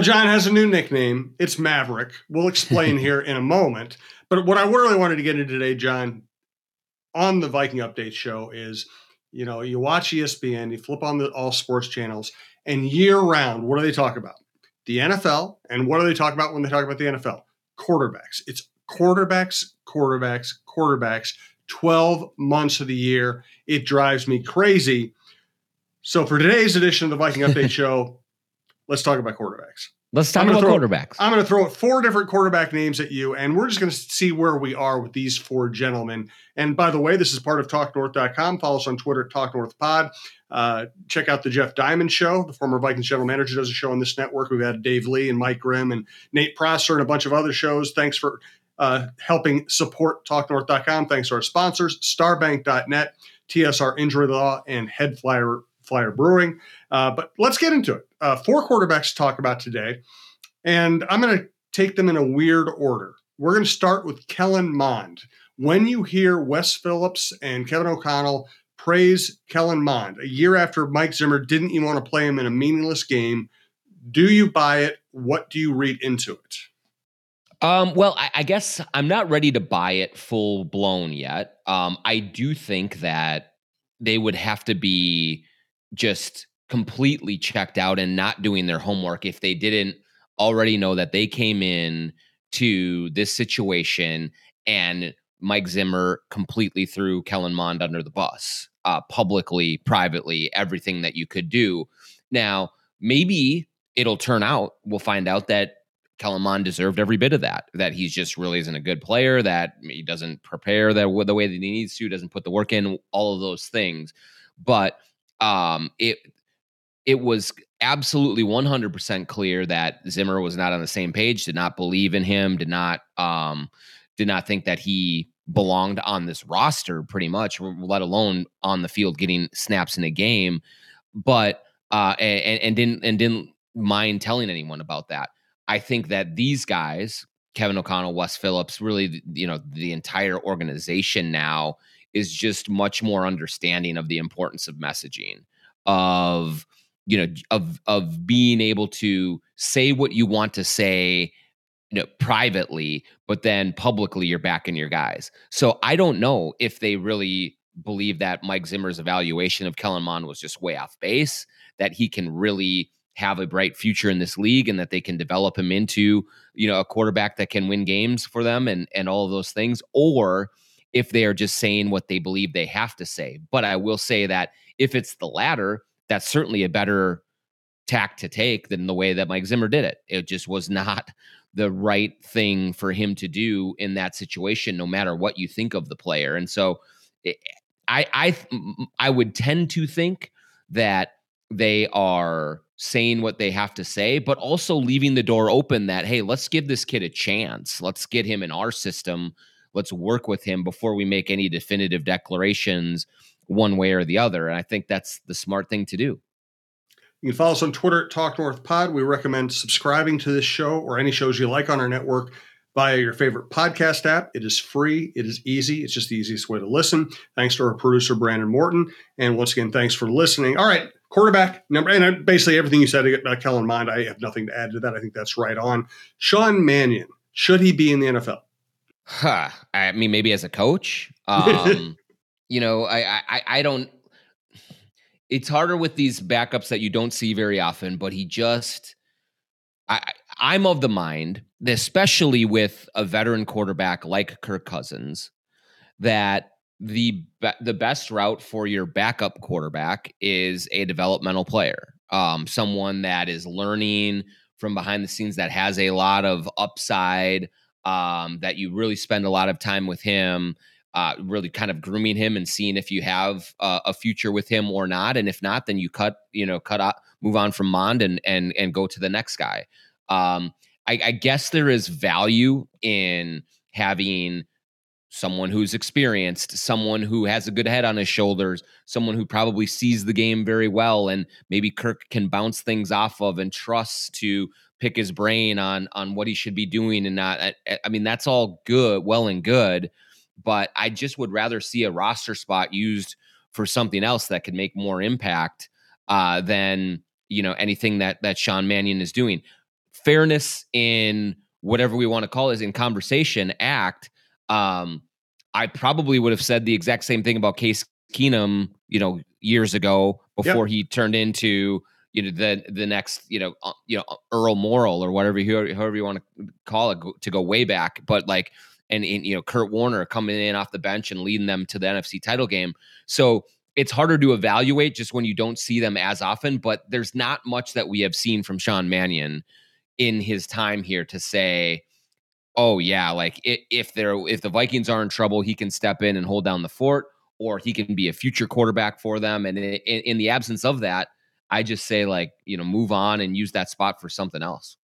Well, John has a new nickname. It's Maverick. We'll explain here in a moment. But what I really wanted to get into today, John, on the Viking Update show is, you know, you watch ESPN, you flip on the all sports channels, and year round, what do they talk about? The NFL. And what do they talk about when they talk about the NFL? Quarterbacks. It's quarterbacks, quarterbacks, quarterbacks, 12 months of the year. It drives me crazy. So for today's edition of the Viking Update show, let's talk about quarterbacks. Let's talk about throw- quarterbacks. I'm going to throw four different quarterback names at you, and we're just going to see where we are with these four gentlemen. And by the way, this is part of TalkNorth.com. Follow us on Twitter at TalkNorthPod. Uh, check out the Jeff Diamond Show. The former Vikings general manager does a show on this network. We've had Dave Lee and Mike Grimm and Nate Prosser and a bunch of other shows. Thanks for uh, helping support TalkNorth.com. Thanks to our sponsors, StarBank.net, TSR Injury Law, and Head Flyer, Brewing. Uh, but let's get into it. Uh, four quarterbacks to talk about today. And I'm going to take them in a weird order. We're going to start with Kellen Mond. When you hear Wes Phillips and Kevin O'Connell praise Kellen Mond a year after Mike Zimmer didn't even want to play him in a meaningless game, do you buy it? What do you read into it? Um, well, I, I guess I'm not ready to buy it full blown yet. Um, I do think that they would have to be just completely checked out and not doing their homework if they didn't already know that they came in to this situation and Mike Zimmer completely threw Kellen Mond under the bus, uh, publicly, privately, everything that you could do. Now, maybe it'll turn out, we'll find out that Kellen Mond deserved every bit of that. That he's just really isn't a good player. That he doesn't prepare that the way that he needs to. Doesn't put the work in. All of those things. But um, it it was absolutely 100% clear that Zimmer was not on the same page. Did not believe in him. Did not um, did not think that he belonged on this roster. Pretty much, let alone on the field getting snaps in a game. But uh, and, and didn't and didn't mind telling anyone about that. I think that these guys, Kevin O'Connell, Wes Phillips, really, you know, the entire organization now is just much more understanding of the importance of messaging, of you know, of of being able to say what you want to say, you know, privately, but then publicly you're backing your guys. So I don't know if they really believe that Mike Zimmer's evaluation of Kellen Mond was just way off base, that he can really have a bright future in this league and that they can develop him into you know a quarterback that can win games for them and and all of those things or if they are just saying what they believe they have to say but i will say that if it's the latter that's certainly a better tack to take than the way that mike zimmer did it it just was not the right thing for him to do in that situation no matter what you think of the player and so it, i i i would tend to think that they are saying what they have to say, but also leaving the door open that, hey, let's give this kid a chance. Let's get him in our system. Let's work with him before we make any definitive declarations one way or the other. And I think that's the smart thing to do. You can follow us on Twitter at Talk North Pod. We recommend subscribing to this show or any shows you like on our network via your favorite podcast app. It is free, it is easy, it's just the easiest way to listen. Thanks to our producer, Brandon Morton. And once again, thanks for listening. All right, quarterback number, and uh, basically everything you said about Kellen Mond, I have nothing to add to that. I think that's right on. Sean Mannion, should he be in the NFL? Huh. I mean, maybe as a coach. Um, you know, I, I I don't. It's harder with these backups that you don't see very often, but he just. I I'm of the mind, especially with a veteran quarterback like Kirk Cousins, that the be- the best route for your backup quarterback is a developmental player, um, someone that is learning from behind the scenes that has a lot of upside, um, that you really spend a lot of time with him, uh, really kind of grooming him and seeing if you have uh, a future with him or not, and if not, then you cut you know cut out, move on from Mond and and and go to the next guy. Um, I, I guess there is value in having someone who's experienced, someone who has a good head on his shoulders, someone who probably sees the game very well, and maybe Kirk can bounce things off of and trust to pick his brain on on what he should be doing and not. I, I mean, that's all good, well and good, but I just would rather see a roster spot used for something else that could make more impact uh, than you know anything that that Sean Mannion is doing. fairness in whatever we want to call it in conversation act, um, I probably would have said the exact same thing about Case Keenum, you know, years ago before yep. he turned into you know the the next you know uh, you know Earl Morrall or whatever however you want to call it to go way back, but like and, and you know Kurt Warner coming in off the bench and leading them to the NFC title game. So it's harder to evaluate just when you don't see them as often. But there's not much that we have seen from Sean Mannion in his time here to say, oh yeah, like if they're if the Vikings are in trouble, he can step in and hold down the fort, or he can be a future quarterback for them. And in, in the absence of that, I just say like you know move on and use that spot for something else.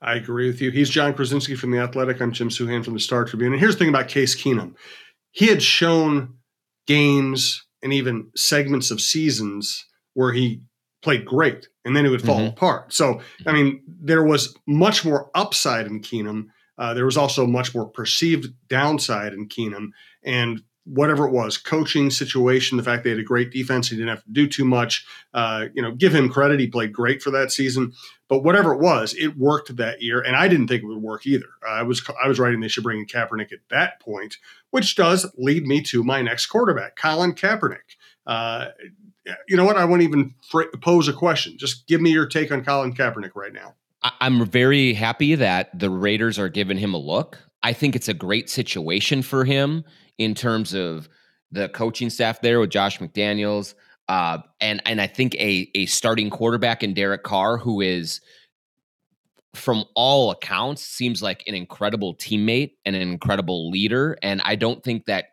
I agree with you. He's Jon Krawczynski from the Athletic. I'm Jim Souhan from the Star Tribune. And here's the thing about Case Keenum: he had shown games and even segments of seasons where he played great and then it would fall mm-hmm. apart. So, I mean, there was much more upside in Keenum. Uh, there was also much more perceived downside in Keenum. And whatever it was, coaching situation, the fact they had a great defense, he didn't have to do too much. Uh, you know, give him credit; he played great for that season. But whatever it was, it worked that year, and I didn't think it would work either. I was I was writing they should bring in Kaepernick at that point, which does lead me to my next quarterback, Colin Kaepernick. Uh, you know what? I won't even fr- pose a question. Just give me your take on Colin Kaepernick right now. I'm very happy that the Raiders are giving him a look. I think it's a great situation for him in terms of the coaching staff there with Josh McDaniels. Uh, and and I think a a starting quarterback in Derek Carr, who is from all accounts seems like an incredible teammate and an incredible leader. And I don't think that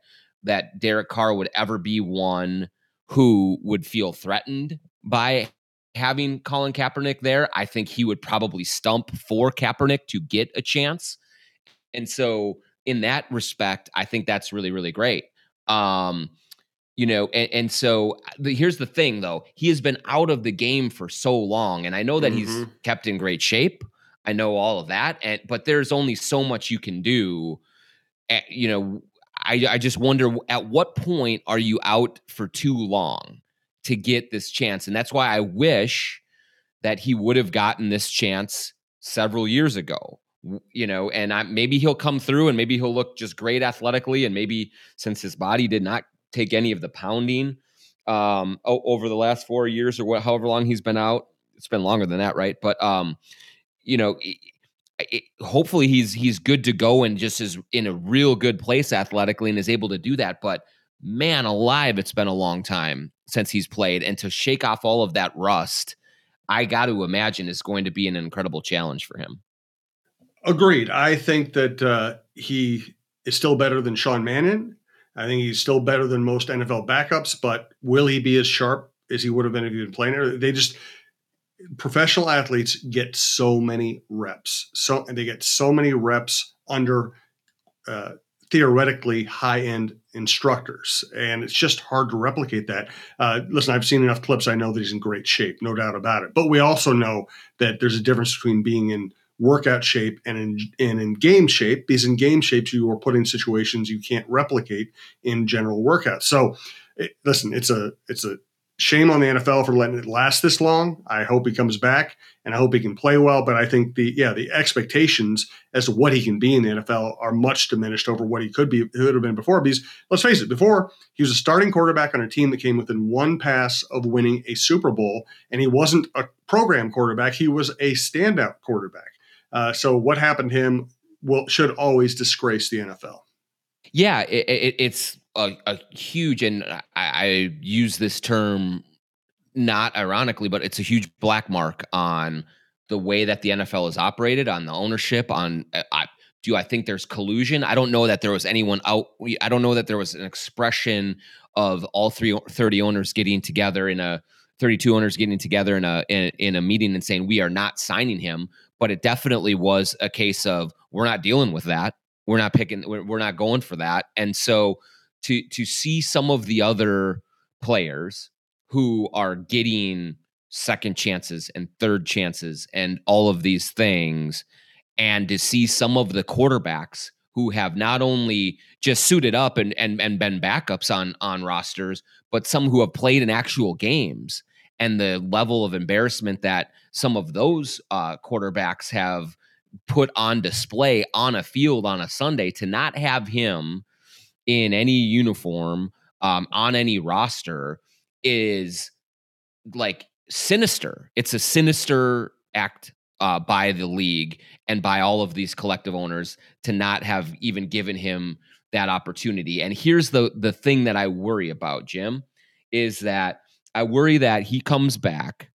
that Derek Carr would ever be one who would feel threatened by having Colin Kaepernick there. I think he would probably stump for Kaepernick to get a chance. And so in that respect, I think that's really, really great. Um, you know, and, and so uh, the, here's the thing though, he has been out of the game for so long, and I know that mm-hmm. he's kept in great shape. I know all of that, and but there's only so much you can do. At, eh, you know, I I just wonder at what point are you out for too long to get this chance, and that's why I wish that he would have gotten this chance several years ago you know, and I, maybe he'll come through and maybe he'll look just great athletically. And maybe since his body did not take any of the pounding um, over the last four years or what, however long he's been out, it's been longer than that, right? But um, you know, it, it, hopefully he's he's good to go and just is in a real good place athletically and is able to do that. But man, alive, it's been a long time since he's played, and to shake off all of that rust, I got to imagine is going to be an incredible challenge for him. Agreed. I think that uh, he is still better than Sean Mannion. I think he's still better than most NFL backups, but will he be as sharp as he would have been if he'd been playing? They just professional athletes get so many reps, so they get so many reps under uh, theoretically high end instructors, and it's just hard to replicate that. Uh, listen, I've seen enough clips; I know that he's in great shape, no doubt about it. But we also know that there's a difference between being in workout shape and in, and in game shape because in game shapes you are put in situations you can't replicate in general workouts so it, listen it's a it's a shame on the NFL for letting it last this long. I hope he comes back and I hope he can play well. But I think the yeah the expectations as to what he can be in the NFL are much diminished over what he could be could have been before. Because let's face it, before he was a starting quarterback on a team that came within one pass of winning a Super Bowl, and he wasn't a program quarterback; he was a standout quarterback. Uh, so what happened to him will should always disgrace the NFL. Yeah, it, it, it's a, a, huge, and I, I use this term not ironically, but it's a huge black mark on the way that the NFL is operated, on the ownership. On uh, I, do I think there's collusion? I don't know that there was anyone out. I don't know that there was an expression of all three 30 owners getting together in a 32 owners getting together in a in, in a meeting and saying we are not signing him but it definitely was a case of we're not dealing with that. We're not picking. We're, we're not going for that. And so to to see some of the other players who are getting second chances and third chances and all of these things, and to see some of the quarterbacks who have not only just suited up and and and been backups on on rosters, but some who have played in actual games and the level of embarrassment that some of those uh, quarterbacks have put on display on a field on a Sunday to not have him in any uniform um, on any roster is like sinister. It's a sinister act uh, by the league and by all of these collective owners to not have even given him that opportunity. And here's the the thing that I worry about, Jim, is that I worry that he comes back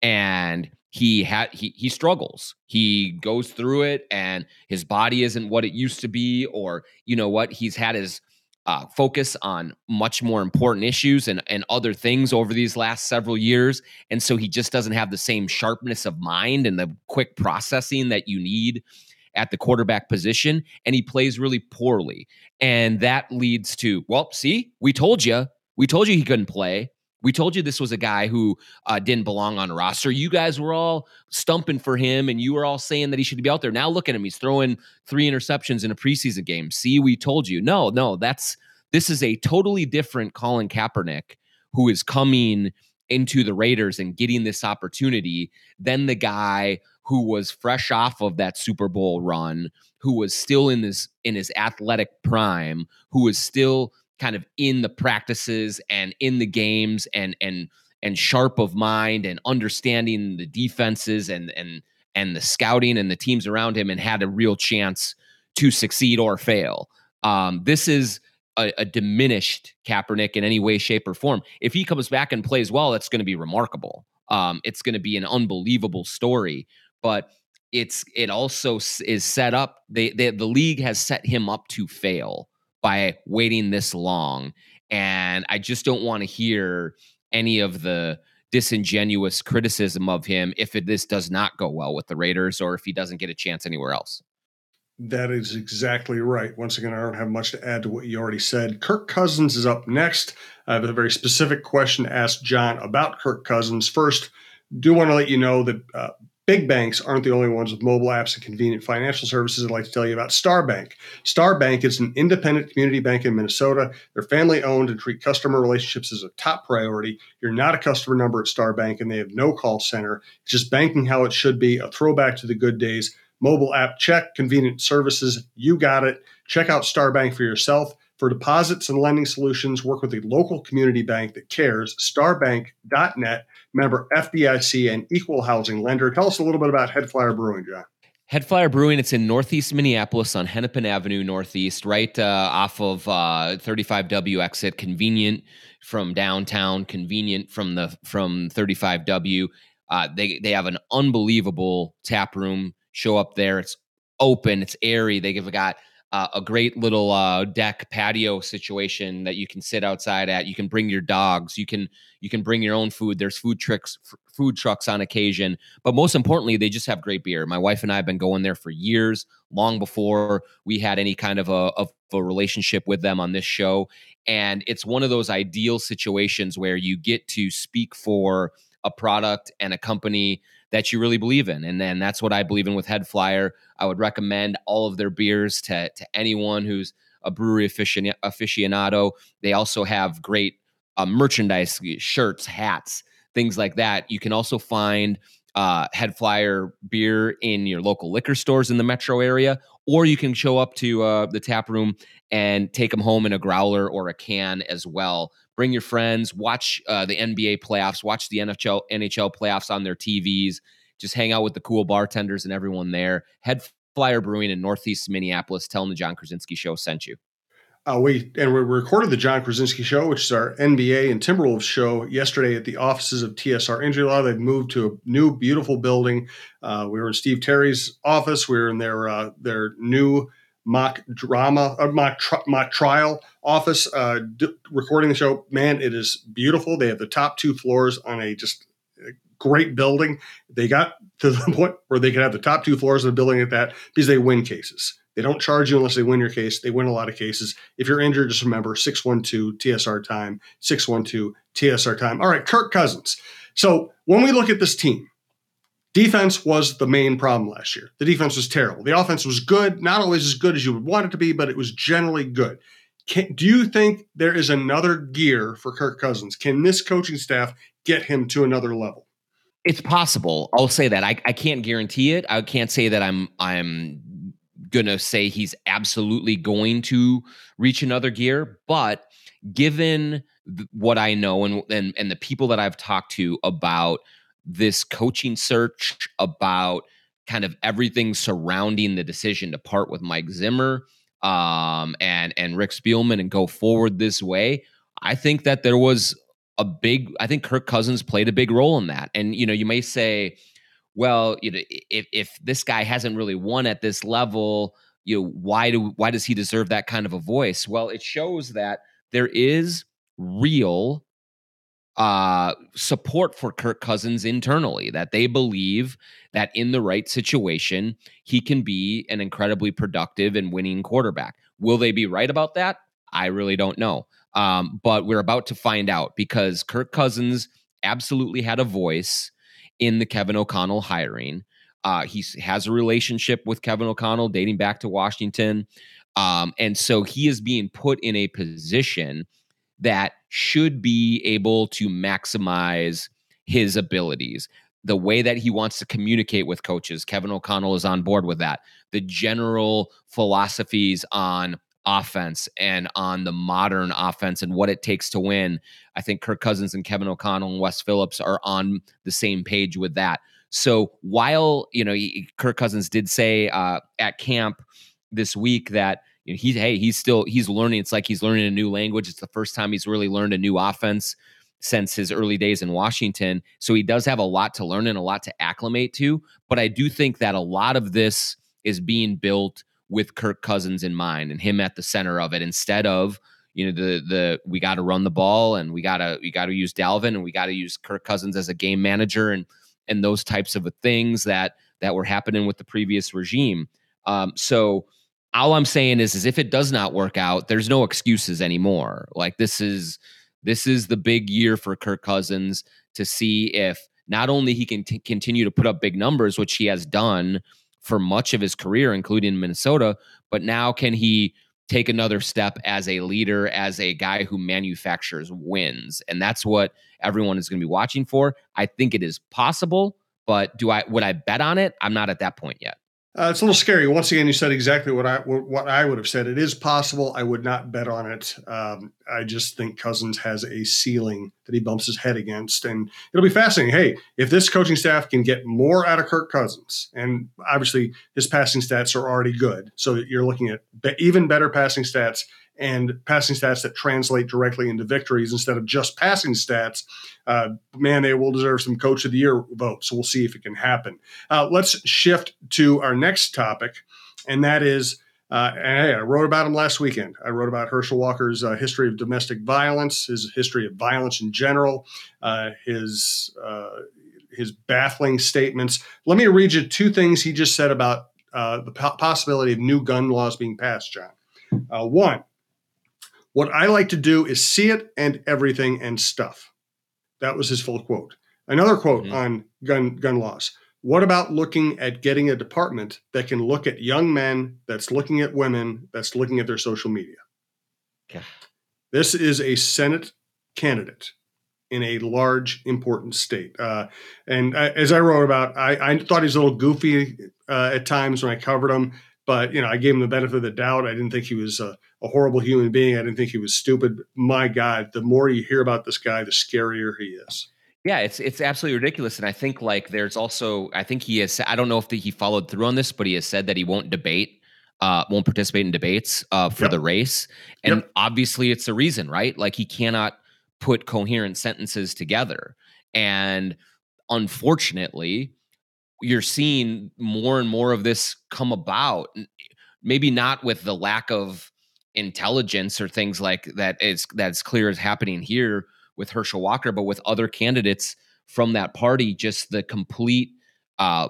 and he had he he struggles. He goes through it and his body isn't what it used to be or you know what, he's had his uh, focus on much more important issues and, and other things over these last several years. And so he just doesn't have the same sharpness of mind and the quick processing that you need at the quarterback position. And he plays really poorly. And that leads to, well, see, we told you, we told you he couldn't play. We told you this was a guy who uh, didn't belong on a roster. You guys were all stumping for him and you were all saying that he should be out there. Now look at him. He's throwing three interceptions in a preseason game. See, we told you. No, no, that's this is a totally different Colin Kaepernick who is coming into the Raiders and getting this opportunity than the guy who was fresh off of that Super Bowl run, who was still in this in his athletic prime, who was still kind of in the practices and in the games and and and sharp of mind and understanding the defenses and and and the scouting and the teams around him and had a real chance to succeed or fail. Um, this is a, a, diminished Kaepernick in any way, shape, or form. If he comes back and plays well, it's going to be remarkable. Um, it's going to be an unbelievable story. But it's it also is set up. They, they the league has set him up to fail by waiting this long. And I just don't want to hear any of the disingenuous criticism of him if it, this does not go well with the Raiders or if he doesn't get a chance anywhere else. That is exactly right. Once again, I don't have much to add to what you already said. Kirk Cousins is up next. I have a very specific question to ask John about Kirk Cousins. First, do want to let you know that uh, Big banks aren't the only ones with mobile apps and convenient financial services. I'd like to tell you about Starbank. Starbank is an independent community bank in Minnesota. They're family owned and treat customer relationships as a top priority. You're not a customer number at Starbank, and they have no call center. It's just banking how it should be, a throwback to the good days. Mobile app check, convenient services. You got it. Check out Starbank for yourself. For deposits and lending solutions, work with a local community bank that cares. Starbank.net member FDIC and equal housing lender. Tell us a little bit about Head Flyer Brewing, John. Head Flyer Brewing, it's in Northeast Minneapolis on Hennepin Avenue Northeast, right uh, off of uh, 35W exit. Convenient from downtown, convenient from the from 35W. Uh, they they have an unbelievable tap room. Show up there. It's open. It's airy. They've got uh, a great little uh, deck patio situation that you can sit outside at. You can bring your dogs. You can you can bring your own food. There's food trucks f- food trucks on occasion, but most importantly, they just have great beer. My wife and I have been going there for years, long before we had any kind of a, of a relationship with them on this show. And it's one of those ideal situations where you get to speak for a product and a company that you really believe in. And then that's what I believe in with Head Flyer. I would recommend all of their beers to, to anyone who's a brewery aficionado. They also have great uh, merchandise, shirts, hats, things like that. You can also find uh, Head Flyer beer in your local liquor stores in the metro area, or you can show up to uh, the tap room and take them home in a growler or a can as well. Bring your friends, watch uh, the NBA playoffs, watch the NHL NHL playoffs on their TVs. Just hang out with the cool bartenders and everyone there. Head Flyer Brewing in Northeast Minneapolis. Tell them the Jon Krawczynski Show sent you. Uh, we and we recorded the Jon Krawczynski show, which is our NBA and Timberwolves show, yesterday at the offices of TSR Injury Law. They've moved to a new, beautiful building. Uh, we were in Steve Terry's office. We were in their uh, their new mock drama, uh, mock mock trial office, uh, d- recording the show. Man, it is beautiful. They have the top two floors on a just great building. They got to the point where they could have the top two floors of the building at that because they win cases. They don't charge you unless they win your case. They win a lot of cases. If you're injured, just remember 612 TSR time, 612 TSR time. All right, Kirk Cousins. So when we look at this team, defense was the main problem last year. The defense was terrible. The offense was good, not always as good as you would want it to be, but it was generally good. Can, do you think there is another gear for Kirk Cousins? Can this coaching staff get him to another level? It's possible. I'll say that. I, I can't guarantee it. I can't say that I'm I'm gonna say he's absolutely going to reach another gear, but given what I know and and and the people that I've talked to about this coaching search, about kind of everything surrounding the decision to part with Mike Zimmer um, and and Rick Spielman and go forward this way, I think that there was a big. I think Kirk Cousins played a big role in that. And you know, you may say, well, you know, if if this guy hasn't really won at this level, you know, why do why does he deserve that kind of a voice? Well, it shows that there is real uh, support for Kirk Cousins internally, that they believe that in the right situation, he can be an incredibly productive and winning quarterback. Will they be right about that? I really don't know. Um, but we're about to find out because Kirk Cousins absolutely had a voice in the Kevin O'Connell hiring. Uh, he has a relationship with Kevin O'Connell dating back to Washington. Um, and so he is being put in a position that should be able to maximize his abilities. The way that he wants to communicate with coaches, Kevin O'Connell is on board with that. The general philosophies on offense and on the modern offense and what it takes to win. I think Kirk Cousins and Kevin O'Connell and Wes Phillips are on the same page with that. So while you know Kirk Cousins did say uh, at camp this week that you know, he's hey he's still he's learning. It's like he's learning a new language. It's the first time he's really learned a new offense since his early days in Washington. So he does have a lot to learn and a lot to acclimate to. But I do think that a lot of this is being built with Kirk Cousins in mind and him at the center of it instead of you know the the we got to run the ball and we got to we got to use Dalvin and we got to use Kirk Cousins as a game manager and and those types of things that that were happening with the previous regime. Um, so all I'm saying is, is if it does not work out, there's no excuses anymore. Like this is this is the big year for Kirk Cousins to see if not only he can t- continue to put up big numbers, which he has done for much of his career, including Minnesota, but now can he take another step as a leader, as a guy who manufactures wins, and that's what everyone is going to be watching for. I think it is possible, but do I would I bet on it? I'm not at that point yet. Uh, it's a little scary. Once again, you said exactly what I what I would have said. It is possible. I would not bet on it. Um, I just think Cousins has a ceiling that he bumps his head against, and it'll be fascinating. Hey, if this coaching staff can get more out of Kirk Cousins, and obviously his passing stats are already good, so you're looking at even better passing stats and passing stats that translate directly into victories instead of just passing stats, uh, man, they will deserve some coach of the year votes. So we'll see if it can happen. Uh, let's shift to our next topic, and that is. Uh, and hey, I wrote about him last weekend. I wrote about Herschel Walker's uh, history of domestic violence, his history of violence in general, uh, his uh, his baffling statements. Let me read you two things he just said about the po- possibility of new gun laws being passed, John. one, what I like to do is see it and everything and stuff. That was his full quote. Another quote mm-hmm. on gun gun laws. What about looking at getting a department that can look at young men, that's looking at women, that's looking at their social media? Yeah. This is a Senate candidate in a large, important state. Uh, and I, as I wrote about, I, I, thought he was a little goofy uh, at times when I covered him, but you know, I gave him the benefit of the doubt. I didn't think he was uh, a horrible human being. I didn't think he was stupid. My God, the more you hear about this guy, the scarier he is. Yeah, it's it's absolutely ridiculous, and I think like there's also I think he has I don't know if the, he followed through on this, but he has said that he won't debate, uh, won't participate in debates uh, for yep. the race, and yep. obviously it's a reason, right? Like he cannot put coherent sentences together, and unfortunately, you're seeing more and more of this come about. Maybe not with the lack of intelligence or things like that is that's clear is happening here with Herschel Walker, but with other candidates from that party, just the complete uh,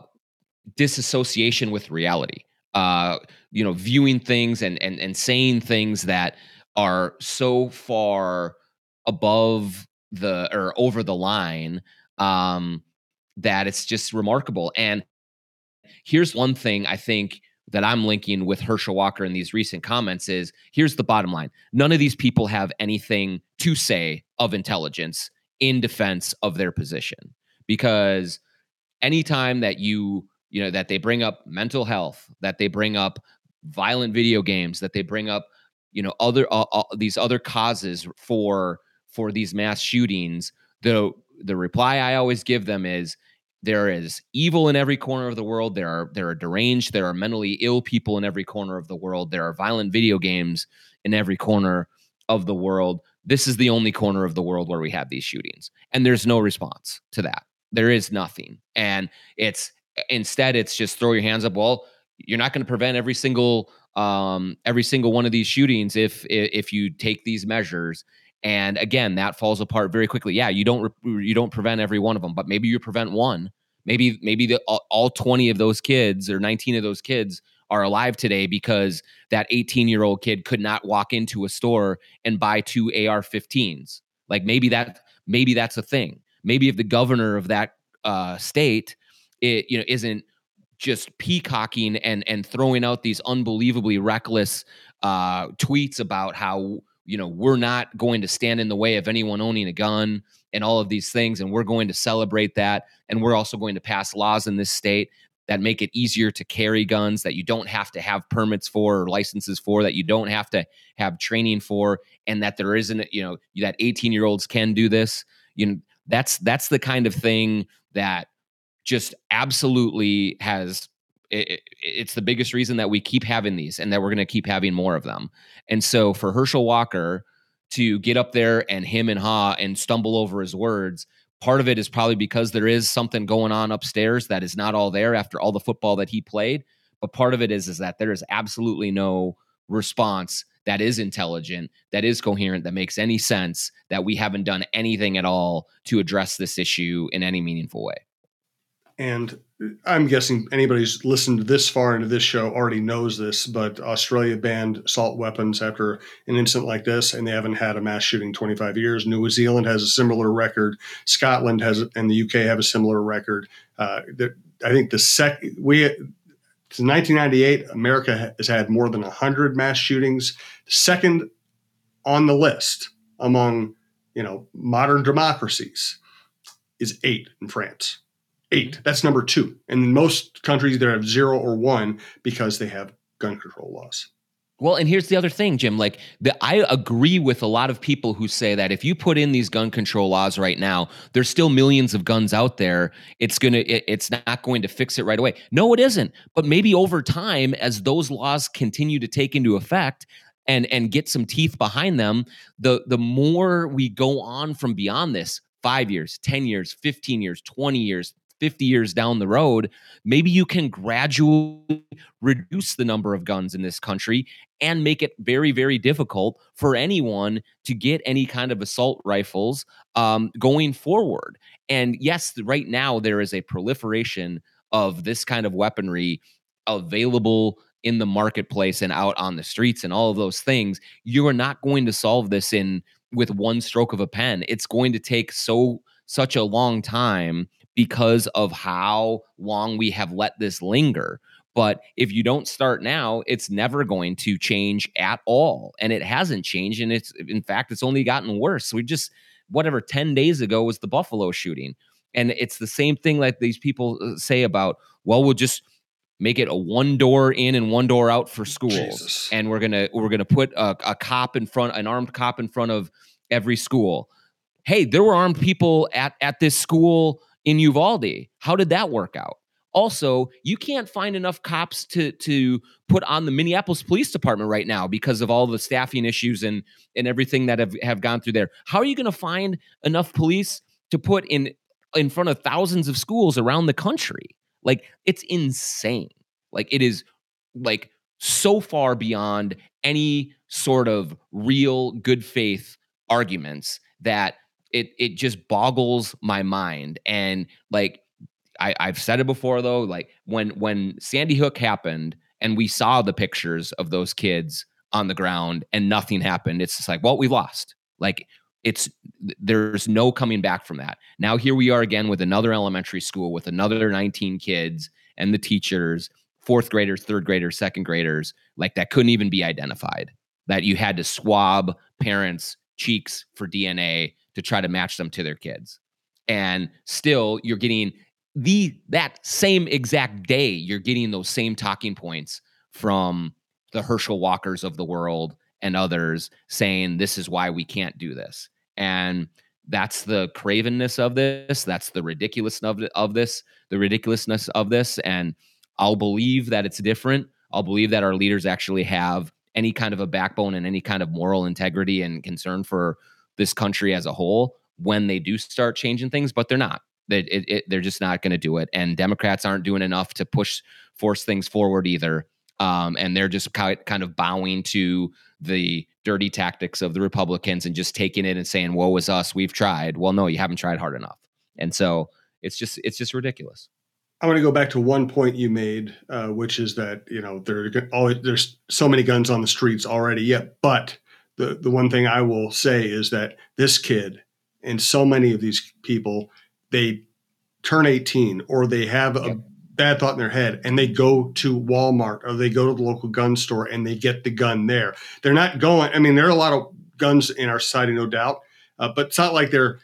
disassociation with reality. Uh, you know, viewing things and and and saying things that are so far above the or over the line um, that it's just remarkable. And here's one thing I think that I'm linking with Herschel Walker in these recent comments is here's the bottom line. None of these people have anything to say of intelligence in defense of their position because anytime that you, you know, that they bring up mental health, that they bring up violent video games, that they bring up, you know, other uh, uh, these other causes for for these mass shootings, the the reply I always give them is there is evil in every corner of the world. There are there are deranged, there are mentally ill people in every corner of the world. There are violent video games in every corner of the world. This is the only corner of the world where we have these shootings. And there's no response to that. There is nothing. And it's instead it's just throw your hands up. Well, you're not going to prevent every single um every single one of these shootings if if you take these measures and again that falls apart very quickly. Yeah you don't you don't prevent every one of them but maybe you prevent one. Maybe maybe the, all 20 of those kids or 19 of those kids are alive today because that 18 year old kid could not walk into a store and buy two AR-15s like maybe that maybe that's a thing. Maybe if the governor of that uh, state it you know isn't just peacocking and and throwing out these unbelievably reckless uh, tweets about how you know we're not going to stand in the way of anyone owning a gun and all of these things and we're going to celebrate that and we're also going to pass laws in this state that make it easier to carry guns that you don't have to have permits for or licenses for that you don't have to have training for and that there isn't you know that 18 year olds can do this. You know that's that's the kind of thing that just absolutely has it, it's the biggest reason that we keep having these and that we're going to keep having more of them. And so for Herschel Walker to get up there and him and Ha and stumble over his words, part of it is probably because there is something going on upstairs that is not all there after all the football that he played. But part of it is is that there is absolutely no response that is intelligent, that is coherent, that makes any sense, that we haven't done anything at all to address this issue in any meaningful way. And I'm guessing anybody who's listened this far into this show already knows this, but Australia banned assault weapons after an incident like this, and they haven't had a mass shooting 25 years. New Zealand has a similar record. Scotland has, and the UK have a similar record. Uh, I think the sec we since 1998, America has had more than 100 mass shootings. Second on the list among you know modern democracies is eight in France eight. That's number two. And most countries, they have zero or one because they have gun control laws. Well, and here's the other thing, Jim. Like, the, I agree with a lot of people who say that if you put in these gun control laws right now, there's still millions of guns out there. It's gonna, it, it's not going to fix it right away. No, it isn't. But maybe over time, as those laws continue to take into effect, and and get some teeth behind them, the the more we go on from beyond this, five years, ten years, fifteen years, twenty years, 50 years down the road, maybe you can gradually reduce the number of guns in this country and make it very, very difficult for anyone to get any kind of assault rifles um, going forward. And yes, right now there is a proliferation of this kind of weaponry available in the marketplace and out on the streets and all of those things. You are not going to solve this in with one stroke of a pen. It's going to take so such a long time because of how long we have let this linger. But if you don't start now, it's never going to change at all. And it hasn't changed. And it's, in fact, it's only gotten worse. We just, whatever, 10 days ago was the Buffalo shooting. And it's the same thing like these people uh, say about, well, we'll just make it a one door in and one door out for schools. Jesus. And we're going to, we're going to put a, a cop in front, an armed cop in front of every school. Hey, there were armed people at, at this school in Uvalde. How did that work out? Also, you can't find enough cops to to put on the Minneapolis Police Department right now because of all the staffing issues and and everything that have, have gone through there. How are you going to find enough police to put in in front of thousands of schools around the country? Like it's insane. Like it is like so far beyond any sort of real good faith arguments that it it just boggles my mind. And like I, I've said it before though, like when when Sandy Hook happened and we saw the pictures of those kids on the ground and nothing happened, it's just like, well, we lost. Like it's there's no coming back from that. Now here we are again with another elementary school with another 19 kids and the teachers fourth graders, third graders, second graders, like that couldn't even be identified. That you had to swab parents' cheeks for DNA to try to match them to their kids. And still you're getting the that same exact day, you're getting those same talking points from the Herschel Walkers of the world and others saying this is why we can't do this. And that's the cravenness of this. That's the ridiculousness of, of this, the ridiculousness of this. And I'll believe that it's different. I'll believe that our leaders actually have any kind of a backbone and any kind of moral integrity and concern for this country as a whole when they do start changing things, but they're not. They, it, it, they're just not going to do it. And Democrats aren't doing enough to push, force things forward either. Um, and they're just kind of bowing to the dirty tactics of the Republicans and just taking it and saying, "Woe is us, we've tried." Well, no, you haven't tried hard enough, and so it's just it's just ridiculous. I want to go back to one point you made, uh, which is that you know there always there's so many guns on the streets already. Yeah, but the the one thing I will say is that this kid and so many of these people they turn 18 or they have a yep bad thought in their head and they go to Walmart or they go to the local gun store and they get the gun there. They're not going, I mean, there are a lot of guns in our society, no doubt, uh, but it's not like they're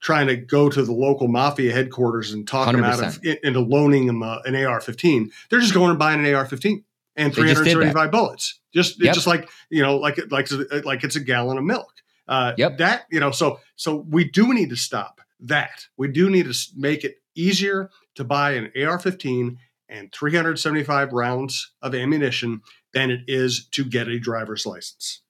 trying to go to the local mafia headquarters and talk 100%. them out of into loaning them uh, an AR-15. They're just going and buying an AR-15 and 335 bullets. Just yep. just like you know, like like like it's a gallon of milk. Uh, yep. That you know, so so we do need to stop that. We do need to make it easier to buy an AR 15 and 375 rounds of ammunition than it is to get a driver's license.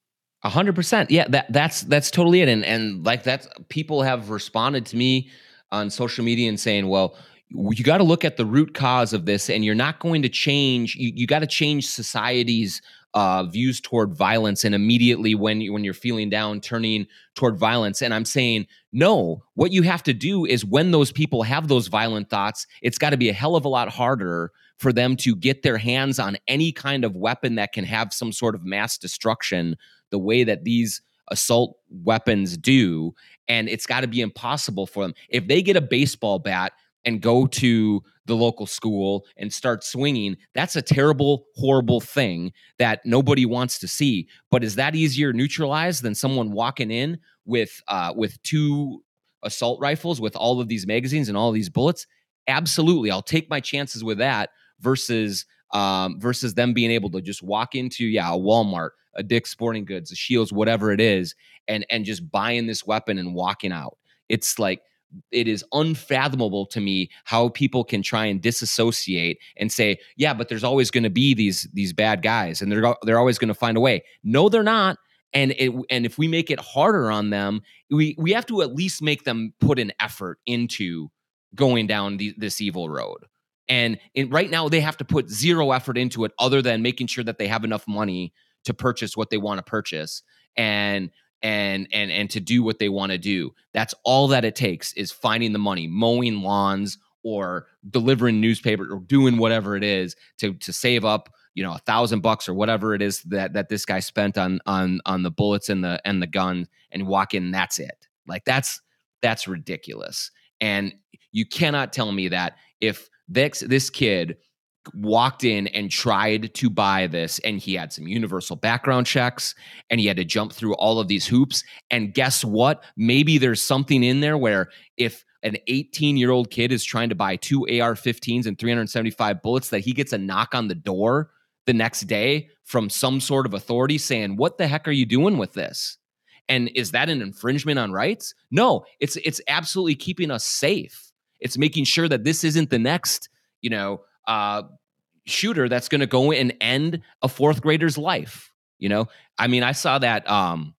A hundred percent. Yeah, that that's that's totally it. And and like that's people have responded to me on social media and saying, well, you got to look at the root cause of this, and you're not going to change. You, you got to change society's uh, views toward violence and immediately when you, when you're feeling down turning toward violence. And i'm saying no what you have to do is when those people have those violent thoughts it's got to be a hell of a lot harder for them to get their hands on any kind of weapon that can have some sort of mass destruction the way that these assault weapons do. And it's got to be impossible for them. If they get a baseball bat and go to the local school and start swinging, that's a terrible, horrible thing that nobody wants to see. But is that easier neutralized than someone walking in with uh, with two assault rifles with all of these magazines and all these bullets? Absolutely, I'll take my chances with that versus um, versus them being able to just walk into yeah a Walmart, a Dick's Sporting Goods, a Scheels, whatever it is, and and just buying this weapon and walking out. It's like it is unfathomable to me how people can try and disassociate and say, "Yeah, but there's always going to be these these bad guys, and they're they're always going to find a way." No, they're not. And it, and if we make it harder on them, we we have to at least make them put an effort into going down the, this evil road. And in, right now, they have to put zero effort into it, other than making sure that they have enough money to purchase what they want to purchase. And and and and to do what they want to do. That's all that it takes is finding the money, mowing lawns or delivering newspaper or doing whatever it is to to save up you know a thousand bucks or whatever it is that that this guy spent on on on the bullets and the and the gun and walk in that's it like that's that's ridiculous and you cannot tell me that if this this kid walked in and tried to buy this and he had some universal background checks and he had to jump through all of these hoops. And guess what? Maybe there's something in there where if an 18 year old kid is trying to buy two AR15s and 375 bullets that he gets a knock on the door the next day from some sort of authority saying what the heck are you doing with this? And is that an infringement on rights? No it's it's absolutely keeping us safe. It's making sure that this isn't the next you know uh, shooter that's going to go and end a fourth grader's life. You know, I mean, I saw that um,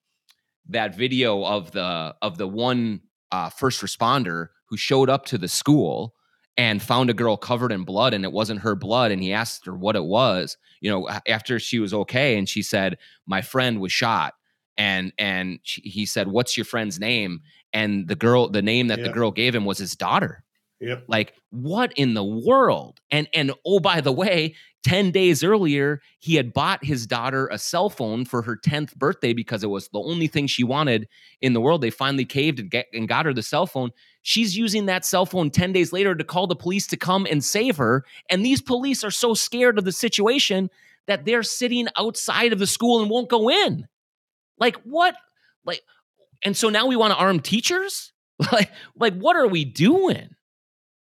that video of the of the one uh, first responder who showed up to the school and found a girl covered in blood and it wasn't her blood and he asked her what it was you know after she was okay and she said my friend was shot and and she, he said what's your friend's name and the girl the name that yeah. the girl gave him was his daughter Yep. Like what in the world? And and oh by the way, 10 days earlier, he had bought his daughter a cell phone for her 10th birthday because it was the only thing she wanted in the world. They finally caved and, get, and got her the cell phone. she's using that cell phone 10 days later to call the police to come and save her. And these police are so scared of the situation that they're sitting outside of the school and won't go in. Like, what? Like, and so now we want to arm teachers? like, like, what are we doing?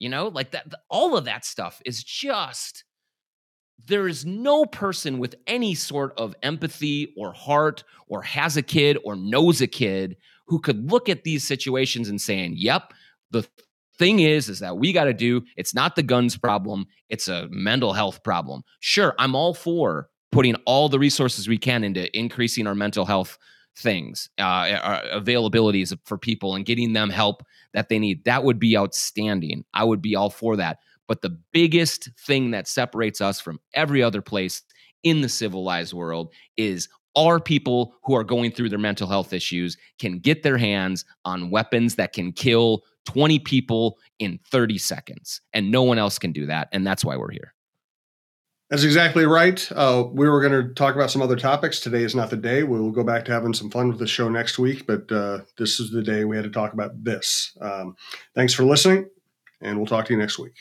You know, like that, all of that stuff is just there is no person with any sort of empathy or heart or has a kid or knows a kid who could look at these situations and saying, "Yep, the thing is is that we got to do it's not the guns problem, it's a mental health problem." Sure, I'm all for putting all the resources we can into increasing our mental health things, uh, uh availabilities for people and getting them help that they need. That would be outstanding. I would be all for that. But the biggest thing that separates us from every other place in the civilized world is our people who are going through their mental health issues can get their hands on weapons that can kill 20 people in 30 seconds. And no one else can do that. And that's why we're here. That's exactly right. Uh, we were going to talk about some other topics. Today is not the day. We will go back to having some fun with the show next week, but uh, this is the day we had to talk about this. Um, thanks for listening, and we'll talk to you next week.